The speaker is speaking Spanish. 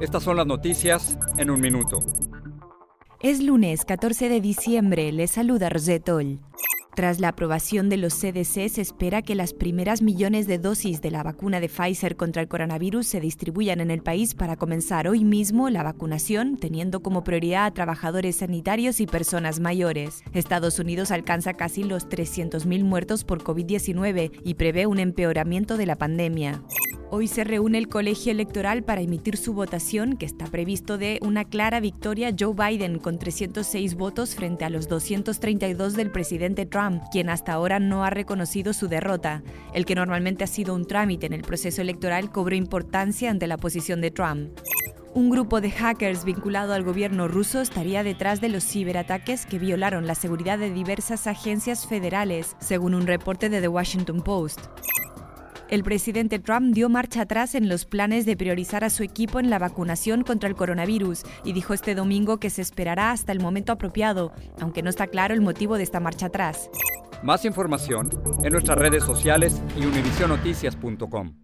estas son las noticias en un minuto. Es lunes 14 de diciembre, le saluda Rosetol. Tras la aprobación de los CDC, se espera que las primeras millones de dosis de la vacuna de Pfizer contra el coronavirus se distribuyan en el país para comenzar hoy mismo la vacunación, teniendo como prioridad a trabajadores sanitarios y personas mayores. Estados Unidos alcanza casi los 300.000 muertos por COVID-19 y prevé un empeoramiento de la pandemia. Hoy se reúne el colegio electoral para emitir su votación, que está previsto de una clara victoria Joe Biden con 306 votos frente a los 232 del presidente Trump, quien hasta ahora no ha reconocido su derrota. El que normalmente ha sido un trámite en el proceso electoral cobró importancia ante la posición de Trump. Un grupo de hackers vinculado al gobierno ruso estaría detrás de los ciberataques que violaron la seguridad de diversas agencias federales, según un reporte de The Washington Post. El presidente Trump dio marcha atrás en los planes de priorizar a su equipo en la vacunación contra el coronavirus y dijo este domingo que se esperará hasta el momento apropiado, aunque no está claro el motivo de esta marcha atrás. Más información en nuestras redes sociales y univisionoticias.com.